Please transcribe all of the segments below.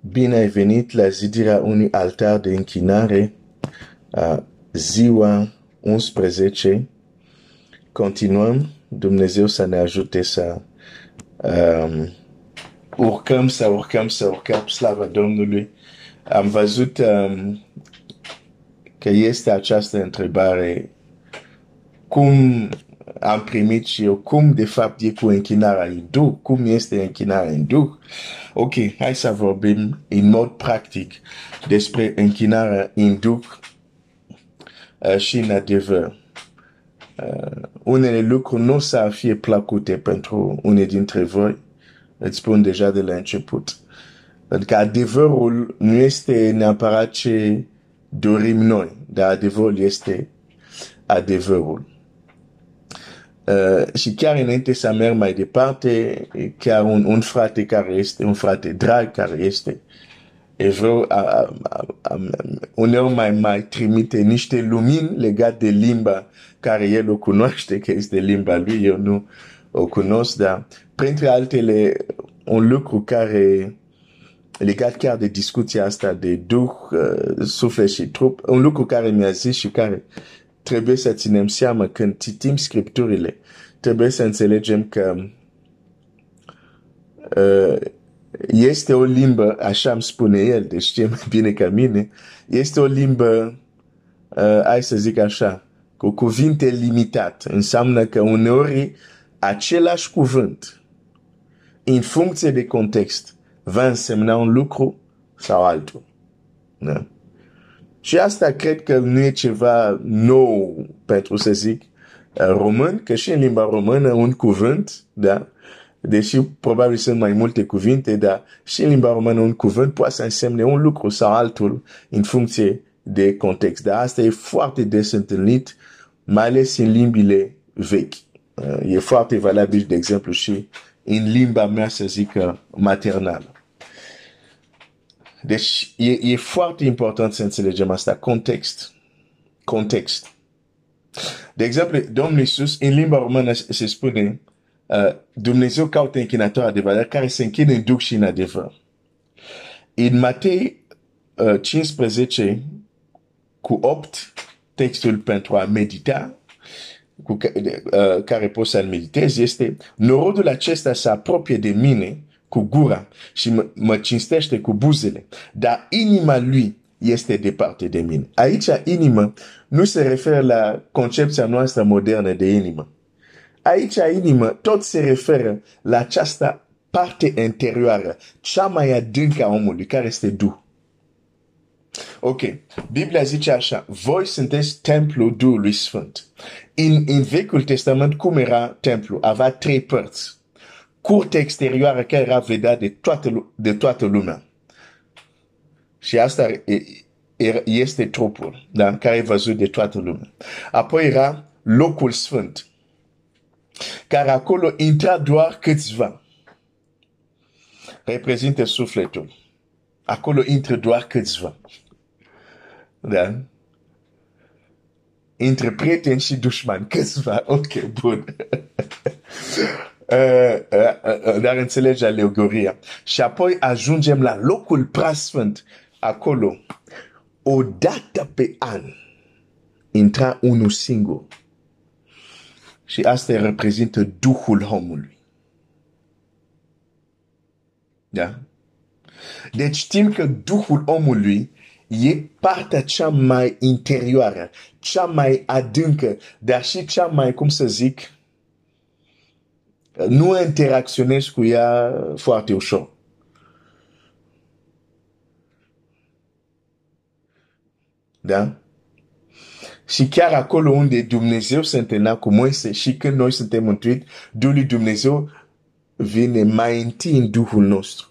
Bine ai venit la zidirea unui altar de închinare a ziua 11. Continuăm. Dumnezeu să ne ajute să um, urcăm, să urcăm, să urcăm, slavă Domnului. Am văzut um, că este această întrebare cum am primit și eu, cum de fapt e cu închinarea în Duh, cum este închinarea în Duh. Ok, hai să vorbim în mod practic despre închinarea în Duh uh, și în adevăr. Uh, unele lucruri nu o să fie plăcute pentru unii dintre voi, îți spun deja de la început. Pentru că adevărul nu este neapărat ce dorim noi, dar adevărul este adevărul. Uh, și chiar înainte să merg mai departe, chiar un, un frate care este, un frate drag care este evreu, uneori mai, mai trimite niște lumini legate de limba care el o cunoaște, că este limba lui, eu nu o cunosc, dar printre altele, un lucru care legat chiar de discuția asta de duh, uh, suflet și trup, un lucru care mi-a zis și care trebuie să ținem seama când citim scripturile, trebuie să înțelegem că uh, este o limbă, așa îmi spune el, deci știe mai bine ca mine, este o limbă, uh, hai să zic așa, cu cuvinte limitat. Înseamnă că uneori același cuvânt, în funcție de context, va însemna un lucru sau altul. Da? Și asta cred că nu e ceva nou pentru să zic uh, român, că și în limba română un cuvânt, da? deși probabil sunt mai multe cuvinte, dar și în limba română un cuvânt poate să însemne un lucru sau altul în funcție de context. Dar asta e foarte des întâlnit, mai ales în limbile vechi. Uh, e foarte valabil, de exemplu, și în limba mea, să zic, uh, maternală. Deci e, e foarte important să înțelegem asta. Context. Context. De exemplu, Domnul Iisus, în limba română se spune, uh, Dumnezeu caută închinator adevărat care se închină în duc și în adevăr. În Matei uh, 15 cu 8, textul pentru a medita, cu, uh, care poți să-l meditezi, este norodul acesta să apropie de mine cu gura și mă, mă cinstește cu buzele, dar inima lui este departe de mine. Aici inima nu se referă la concepția noastră modernă de inimă. Aici inima tot se referă la această parte interioară, cea mai adâncă a omului, care este Duh. Ok, Biblia zice așa, voi sunteți templul Duhului Sfânt. În, în Vechiul Testament, cum era templu? Avea trei părți curte exterioară care era vedea de toată, de toată lumea. Și asta este trupul, da? care e văzut de toată lumea. Apoi era locul sfânt, care acolo intra doar câțiva. Reprezintă sufletul. Acolo intră doar câțiva. Da? Între prieteni și dușmani. Câțiva. Ok, bun. Uh, uh, uh, dar înțelege alegoria. Și apoi ajungem la locul preasfânt. Acolo, o dată pe an, intra unul singur. Și asta reprezintă Duhul omului. Da? Deci știm că Duhul omului e partea cea mai interioară, cea mai adâncă, dar și cea mai, cum să zic, nu interacționezi cu ea foarte ușor. Da? Și chiar acolo unde Dumnezeu se întâlnea cu Moise și când noi suntem mântuit, Duhul Dumnezeu vine mai întâi în Duhul nostru.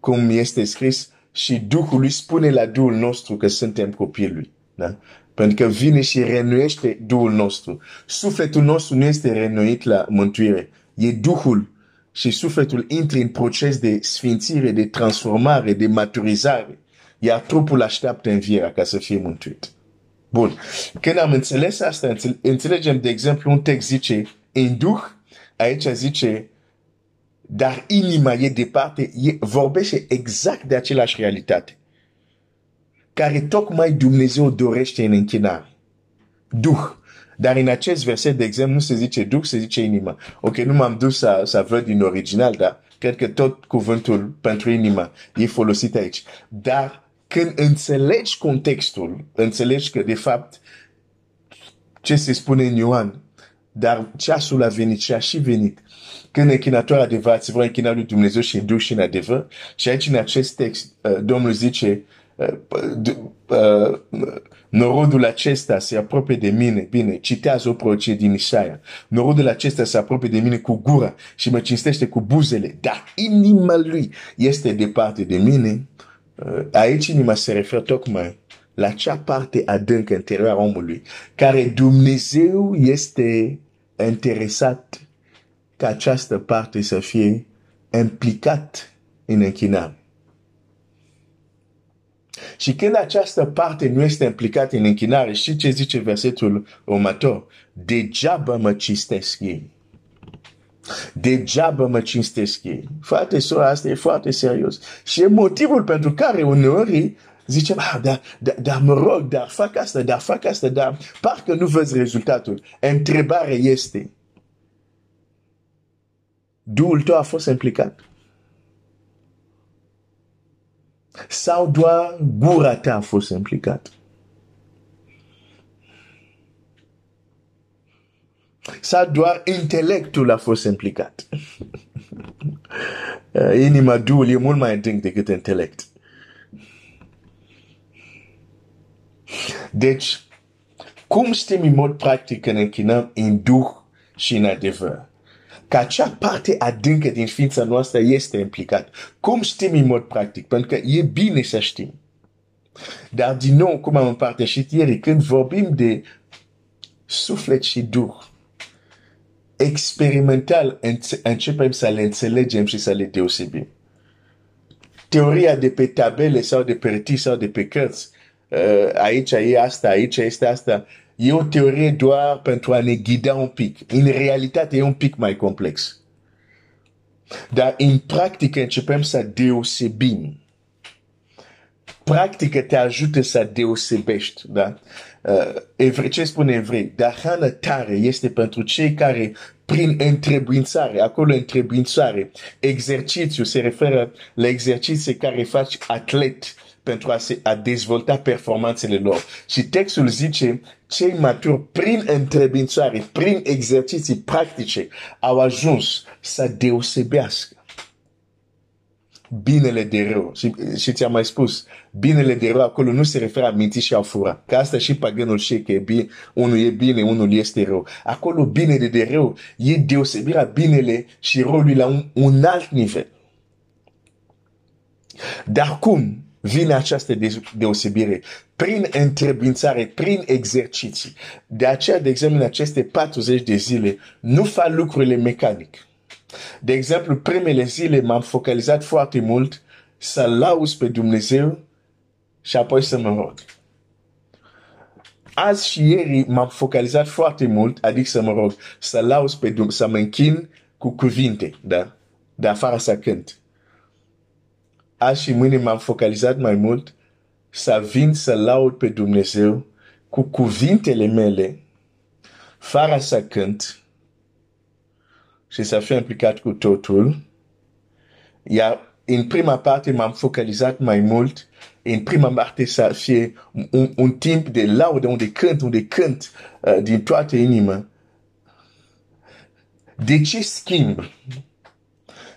Cum este scris, și Duhul lui spune la Duhul nostru că suntem copiii lui. Da? Pentru că vine și renuiește Duhul nostru. Sufletul nostru nu este renuit la mântuire. E Duhul și sufletul intră în proces de sfințire, de transformare, de maturizare. Iar trupul așteaptă învierea ca să fie mântuit. Bun. Când am înțeles asta, înțelegem, de exemplu, un text zice, în Duh, aici zice, dar inima e departe, e, vorbește exact de același realitate. Care tocmai Dumnezeu dorește în închinare. Duh. Dar în acest verset, de exemplu, nu se zice Duh, se zice inima. Ok, nu m-am dus să, să văd din original, dar cred că tot cuvântul pentru inima e folosit aici. Dar când înțelegi contextul, înțelegi că de fapt ce se spune în Ioan, dar ceasul a venit și a și venit. Când închinator adevărat se vor închina lui Dumnezeu și Duh și în adevăr. Și aici în acest text, uh, Domnul zice, uh, uh, norodul acesta se apropie de mine, bine, citează o prorocie din Isaia. Norodul acesta se apropie de mine cu gura și mă cinstește cu buzele, dar inima lui este departe de mine. Aici inima se referă tocmai la acea parte adâncă interioară omului, care Dumnezeu este interesat ca această parte să fie implicat în închinare. Și când această parte nu este implicată în închinare, și ce zice versetul următor? Degeaba mă cistesc ei. Degeaba mă cinstesc ei. Frate, sora, asta e foarte serios. Și e motivul pentru care uneori zicem, ah, dar, dar, dar mă rog, dar fac asta, dar fac asta, dar parcă nu văd rezultatul. Întrebarea este, Duhul tău a fost implicat? Sau doar gura ta a fost implicat? Sau doar intelectul a fost implicat? Inima Duhul e mult mai adânc decât intelect. Deci, cum știm în mod practic că ne închinăm în Duh și în adevăr? Că acea parte adâncă din ființa noastră este implicat. Cum știm în mod practic? Pentru că e bine să știm. Dar din nou, cum am împărtășit ieri, când vorbim de suflet și Duh, experimental începem să le înțelegem și să le deosebim. Teoria de pe tabele sau de pe retii sau de pe cărți uh, aici e asta, aici este asta. E o teorie doar pentru a ne ghida un pic. În realitate e un pic mai complex. Dar în practică începem să deosebim. Practică te ajută să deosebești. Da? Uh, evre, ce spune evrei? Dar hrană tare este pentru cei care prin întrebuințare, acolo întrebuințare, exercițiu se referă la exerciții care faci atlet pentru a, se, a dezvolta performanțele lor. Și textul zice, cei maturi, prin întrebințare, prin exerciții practice, au ajuns să deosebească binele de rău. Și, și ți-am mai spus, binele de rău acolo nu se referă a minți și a fura. Că asta și paganul știe că e bine, unul e bine, unul este rău. Acolo binele de rău e deosebirea binele și răului la un, un alt nivel. Dar cum? Vine această deosebire prin întrebințare, prin exerciții. De aceea, de exemplu, în aceste 40 de zile, nu fac lucrurile mecanic. De exemplu, primele zile m-am focalizat foarte mult să lauzi pe Dumnezeu și apoi să mă rog. Azi și ieri m-am focalizat foarte mult, adică să mă rog, să lauzi pe Dumnezeu, să mă închin cu cuvinte, da? De afară să cânt azi și mâine m-am focalizat mai mult să vin să laud pe Dumnezeu cu cuvintele mele, fără să cânt și să fiu implicat cu totul. Iar în prima parte m-am focalizat mai mult în prima parte să fie un, un timp de laudă unde cânt, unde cânt uh, din toată inima. De ce schimb?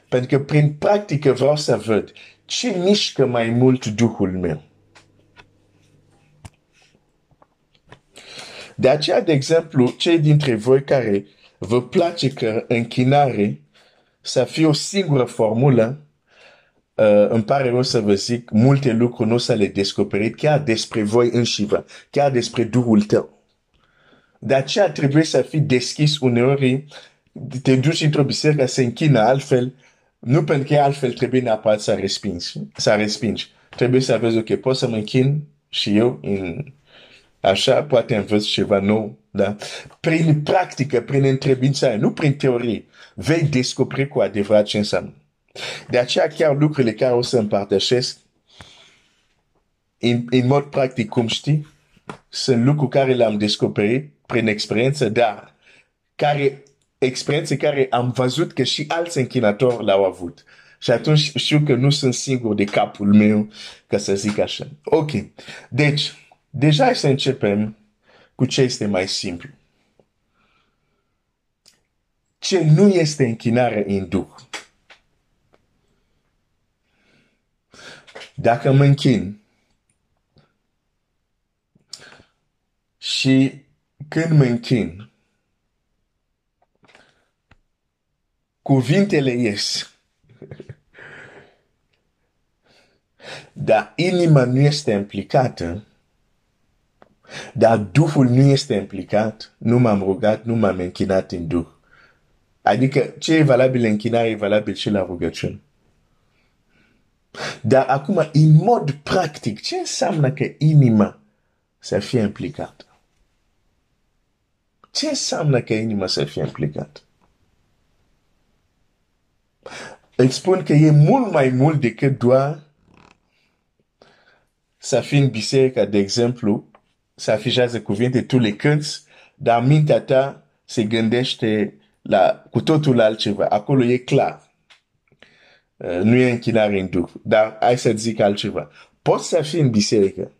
Pentru că prin practică vreau să văd ce mișcă mai mult Duhul meu? De aceea, de exemplu, cei dintre voi care vă place că închinare să fie o singură formulă, uh, îmi pare rău să vă zic, multe lucruri nu o să le descoperiți chiar despre voi înșivă, chiar despre Duhul tău. De aceea trebuie să fii deschis uneori, te duci într-o biserică să închină altfel, nu pentru că altfel trebuie neapărat să respingi. Să respingi. Trebuie să vezi, ok, pot să mă închin și eu în așa, poate învăț ceva nou Da? Prin practică, prin întrebințare, nu prin teorie, vei descoperi cu adevărat ce înseamnă. De aceea chiar lucrurile care o să împărtășesc în, în mod practic, cum știi, sunt lucruri care le-am descoperit prin experiență, dar care, experiențe care am văzut că și alți închinatori l-au avut. Și atunci știu că nu sunt singur de capul meu, ca să zic așa. Ok. Deci, deja să începem cu ce este mai simplu. Ce nu este închinare în Duh. Dacă mă închin și când mă închin, cuvintele ies. Dar inima nu este implicată, dar Duhul nu este implicat, nu m-am rugat, nu m-am închinat în Duh. Adică ce e valabil în închinare e valabil și la rugăciune. Dar acum, în mod practic, ce înseamnă că inima să fie implicată? Ce înseamnă că inima să fie implicată? Îți spun că e mult mai mult decât doar să fii în biserică, de exemplu, să afișează cuvinte, tu le cânti, dar mintea ta se gândește la cu totul altceva. Acolo e clar. Uh, nu e închinare în Duh. Dar hai să zic altceva. Poți să fii în biserică,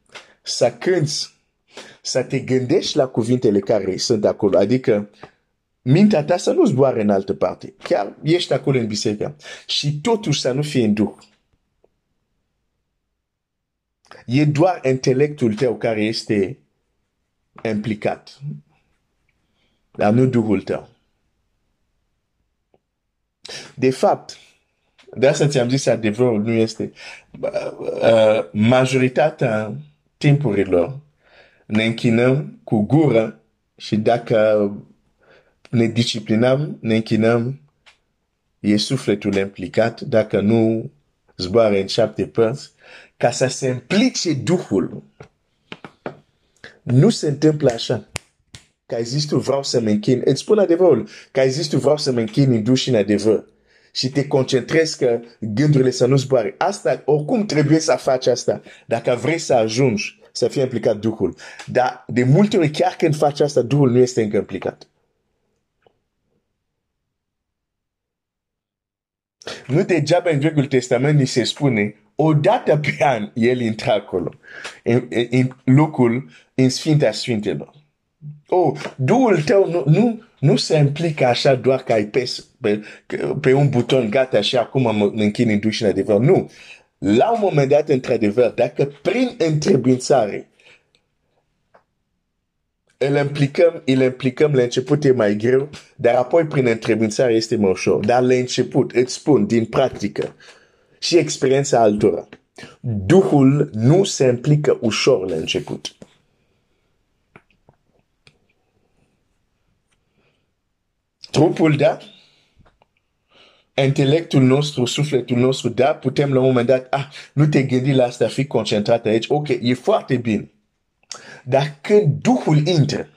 să cânti, să te gândești la cuvintele care sunt acolo. Adică mintea ta să nu zboare în altă parte. Chiar ești acolo în biserică. Și totuși să nu fie în Duh. E doar intelectul tău care este implicat. Dar nu Duhul tău. De fapt, de asta ți-am zis adevărul nu este uh, majoritatea timpurilor ne închinăm cu gură și dacă ne disciplinăm, ne închinăm, e sufletul implicat, dacă nu zboare în șapte părți, ca să se implice Duhul. Nu se întâmplă așa. Ca există vreau să mă închin. Îți spun adevărul. Ca există vreau să mă închin în duș în adevăr. Și te concentrezi că gândurile să nu zboare. Asta, oricum trebuie să faci asta. Dacă vrei să ajungi să fie implicat Duhul. Dar de multe ori, chiar când faci asta, Duhul nu este încă implicat. Nu degeaba în Vechiul Testament ni se spune odată pe an el intră acolo, în, în locul în Sfintea Sfintelor. Oh, Duhul tău nu, nu, nu se implică așa doar că ai pes pe, pe un buton, gata, și acum mă închin în duș în adevăr. Nu. La un moment dat, într-adevăr, dacă prin întrebințare îl implicăm, îl implicăm la început e mai greu, dar apoi prin întrebințare este mai ușor. Dar la început, îți spun, din practică și experiența altora, Duhul nu se implică ușor la început. Trupul, da? Intelectul nostru, sufletul nostru, da? Putem la un moment dat, ah, nu te gândi la asta, fi concentrat aici. Ok, e foarte bine. Dar când Duhul intră,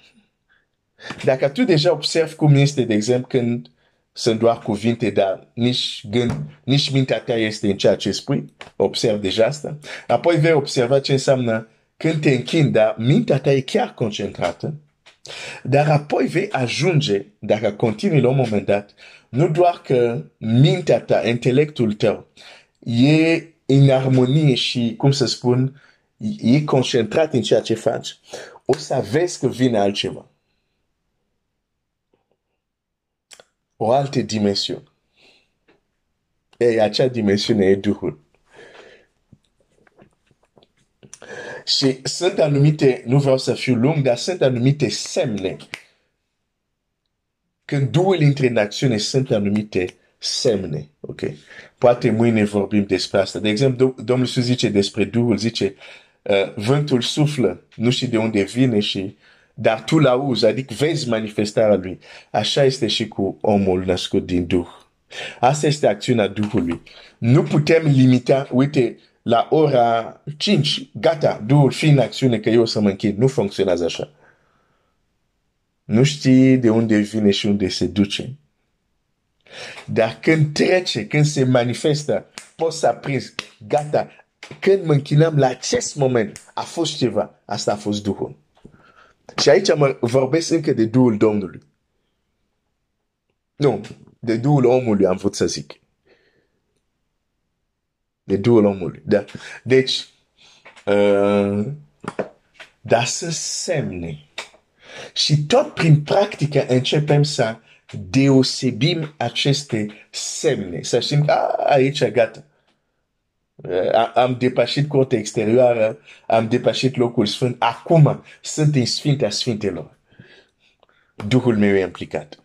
dacă tu deja observi cum este, de exemplu, când sunt doar cuvinte, dar nici gând, nici mintea ta este în ceea ce spui, observ deja asta. Apoi vei observa ce înseamnă când te închini, dar mintea ta e chiar concentrată. Dar apoi vei ajunge, dacă continui la un moment dat, nu doar că mintea ta, intelectul tău, e în armonie și, cum să spun, e concentrat în ceea ce faci, o să vezi că vine altceva. O altă dimensiune. E acea dimensiune e Duhul. Și sunt anumite, nu vreau să fiu lung, dar sunt anumite semne. Când Duhul intră în acțiune, sunt anumite semne. Ok? Poate mâine vorbim despre asta. De exemplu, Domnul Iisus zice despre Duhul, zice, uh, vântul suflă, nu știi de unde vine și dar tu l-auzi, adică vezi manifestarea lui. Așa este și cu omul născut din Duh. Asta este acțiunea Duhului. Nu putem limita, uite, la ora 5, gata, Duhul fi în acțiune că eu o să mă închid. Nu funcționează așa. nu știi de unde vine și unde se duce. Dar când trece, când se manifestă, poți să aprinzi, gata, când mă închinăm la acest moment, a fost ceva, asta a fost Duhul. Și aici mă vorbesc încă de Duhul Domnului. Nu, de Duhul omului am vrut să zic. De Duhul omului, da. Deci, uh, dar să semne. Și tot prin practică începem să deosebim aceste semne. Să știm că aici gata. Am depășit curtea exterioară, am depășit locul sfânt. Acum sunt în Sfintea Sfintelor. Duhul meu e implicat.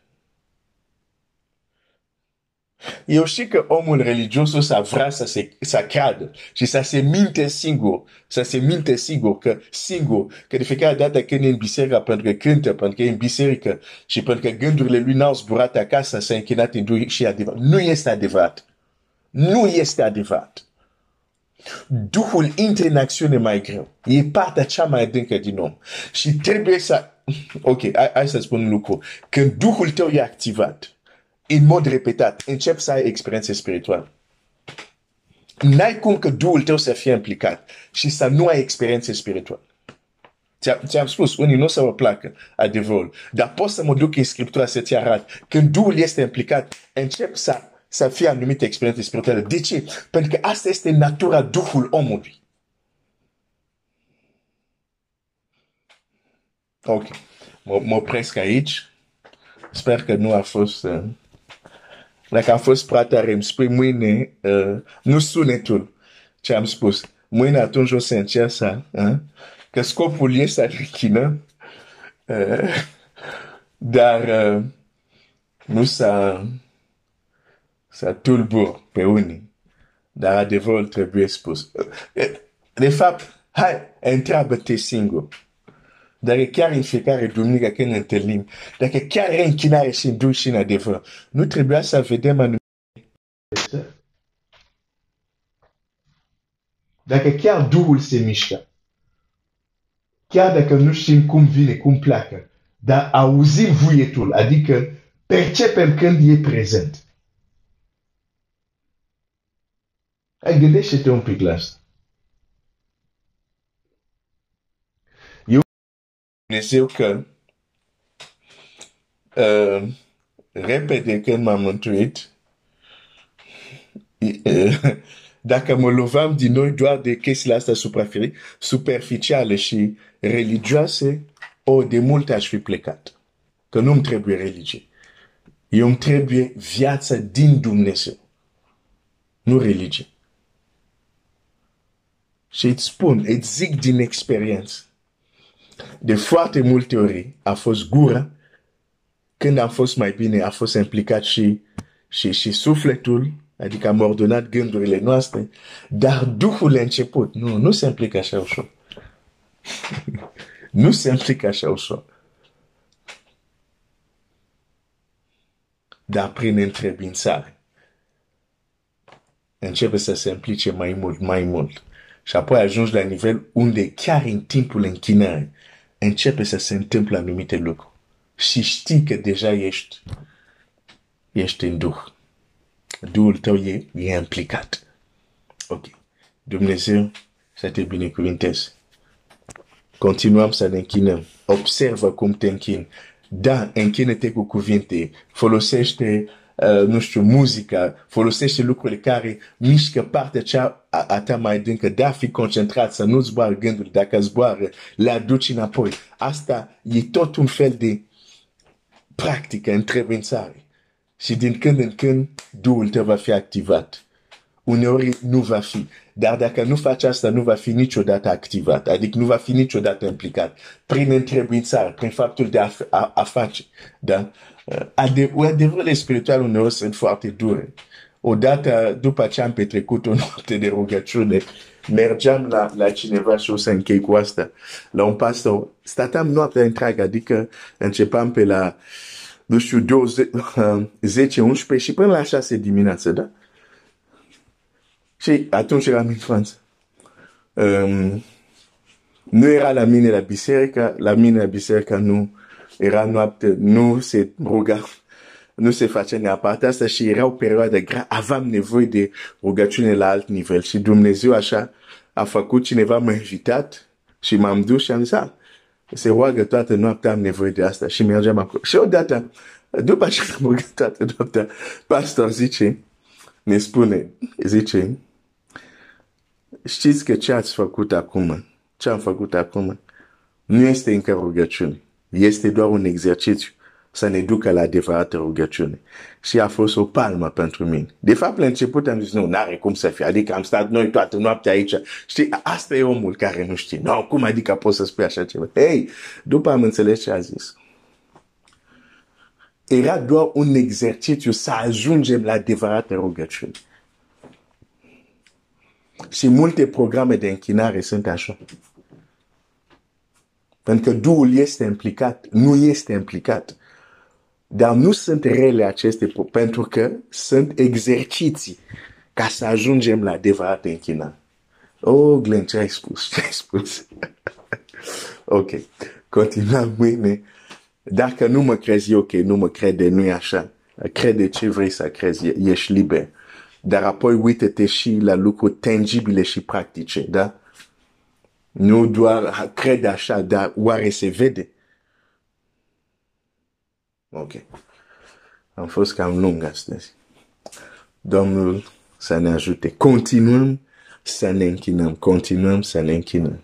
Eu știu că omul religios o să vrea să, se, să cadă și să se minte singur, să se minte singur că singur, că de fiecare dată când e în biserică, pentru că cântă, pentru că e în biserică și pentru că gândurile lui n-au zburat acasă, s-a închinat în Duh și adevărat. Nu este adevărat. Nu este adevărat. Duhul intră în acțiune mai greu. E partea cea mai adâncă din om. Și trebuie să... Ok, hai, hai să spun un lucru. Când Duhul tău e activat, în mod repetat, încep să ai experiențe spirituale. N-ai cum că Duhul tău să fie implicat și să nu ai experiențe spirituale. Ți-am spus, unii nu o să vă placă adevărul, dar pot să mă duc în Scriptura să ți arăt. Când Duhul este implicat, încep să, să fie anumite experiențe spirituale. De ce? Pentru că asta este natura Duhul omului. Ok. Mă, mă opresc aici. Sper că nu a fost... Uh, dacă a fost prea tare, îmi spui mâine, uh, nu sunetul ce am spus. Mâine atunci o să încerc să, uh, că scopul este să rechină, uh, dar uh, nu să, să tulbur pe unii. Dar adevărul trebuie spus. Uh, de fapt, hai, întreabă-te singur. Dacă chiar în fiecare duminică când ne întâlnim, dacă chiar e închinare și în duș și în adevăr, nu trebuia să vedem anumite Dacă chiar Duhul se mișcă, chiar dacă nu știm cum vine, cum pleacă, dar auzim vuietul, adică percepem când e prezent. Hai, gândește-te un pic la asta. Dumnezeu că uh, repede când m-am mântuit, uh, dacă mă lovam din noi doar de chestiile astea superficiale și religioase, o, de multe aș fi plecat. Că nu-mi trebuie religie. Eu îmi trebuie viața din Dumnezeu. Nu religie. Și îți spun, îți zic din experiență de foarte multe ori a fost gura, când am fost mai bine, a fost implicat și, și, și sufletul, adică am ordonat gândurile noastre, dar Duhul a început. Nu, nu se implică așa ușor. nu se implică așa ușor. Dar prin întrebințare începe să se implice mai mult, mai mult. Și apoi ajungi la nivel unde chiar în timpul închinării începe să se întâmple anumite lucruri. Și știi că deja ești, ești în Duh. Duhul tău e, e implicat. Ok. Dumnezeu să te binecuvinteze. Continuăm să ne închinăm. Observă cum te închin. Da, închină-te cu cuvinte. Folosește Uh, nu știu, muzica, folosește lucrurile care mișcă partea cea a, a ta mai dâncă, de a fi concentrat, să nu zboară gândul, dacă zboară, le aduci înapoi. Asta e tot un fel de practică, întrevințare. Și din când în când, Duhul tău va fi activat. Uneori nu va fi. Dar dacă nu faci asta, nu va fi niciodată activat. Adică nu va fi niciodată implicat. Prin întrebuințare, prin faptul de a, a, a face. Da? Adevărurile spirituale uneori sunt foarte dure. Odată, după ce am petrecut o noapte de rugăciune, mergeam la, la cineva și o să închei cu asta, la un pastor. Statam noaptea întreagă, adică începam pe la, nu știu, 20, 10, 11 și până la 6 dimineață, da? Și atunci eram în Franța. Um, nu era la mine la biserică, la mine la biserică nu, era noapte, nu se ruga, nu se face neapărat asta și era o perioadă grea, aveam nevoie de rugăciune la alt nivel și Dumnezeu așa a făcut cineva m-a invitat și m-am dus și am zis, ah, se roagă toată noaptea, am nevoie de asta. Și mergeam acolo. Și odată, după ce am rugat toată noaptea, pastor zice, ne spune, zice, știți că ce ați făcut acum, ce am făcut acum, nu este încă rugăciune, este doar un exercițiu să ne ducă la adevărată rugăciune. Și a fost o palmă pentru mine. De fapt, la început am zis, nu, n-are cum să fie. Adică am stat noi toată noaptea aici. Știi, asta e omul care nu știe. Nu, cum adică poți să spui așa ceva? Ei, după am înțeles ce a zis. Era doar un exercițiu să ajungem la adevărată rugăciune. Și multe programe de închinare sunt așa. Pentru că Duhul este implicat, nu este implicat. Dar nu sunt rele aceste, pentru că sunt exerciții ca să ajungem la adevărată închinare. Oh, Glenn, ce ai spus? Ce ai spus? ok, continuăm mâine. Dacă nu mă crezi, ok, nu mă crede, nu e așa. Crede ce vrei să crezi, ești liber. Dar apoi uite-te și la lucruri tangibile și practice, da? Nu doar crede așa, dar oare se vede? Ok. Am fost cam lung astăzi. Domnul să ne ajute. Continuăm să ne închinăm. Continuăm să ne închinăm.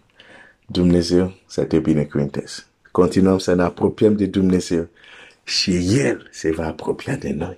Dumnezeu să te binecuvânteze. Continuăm să ne apropiem de Dumnezeu și El se va apropia de noi.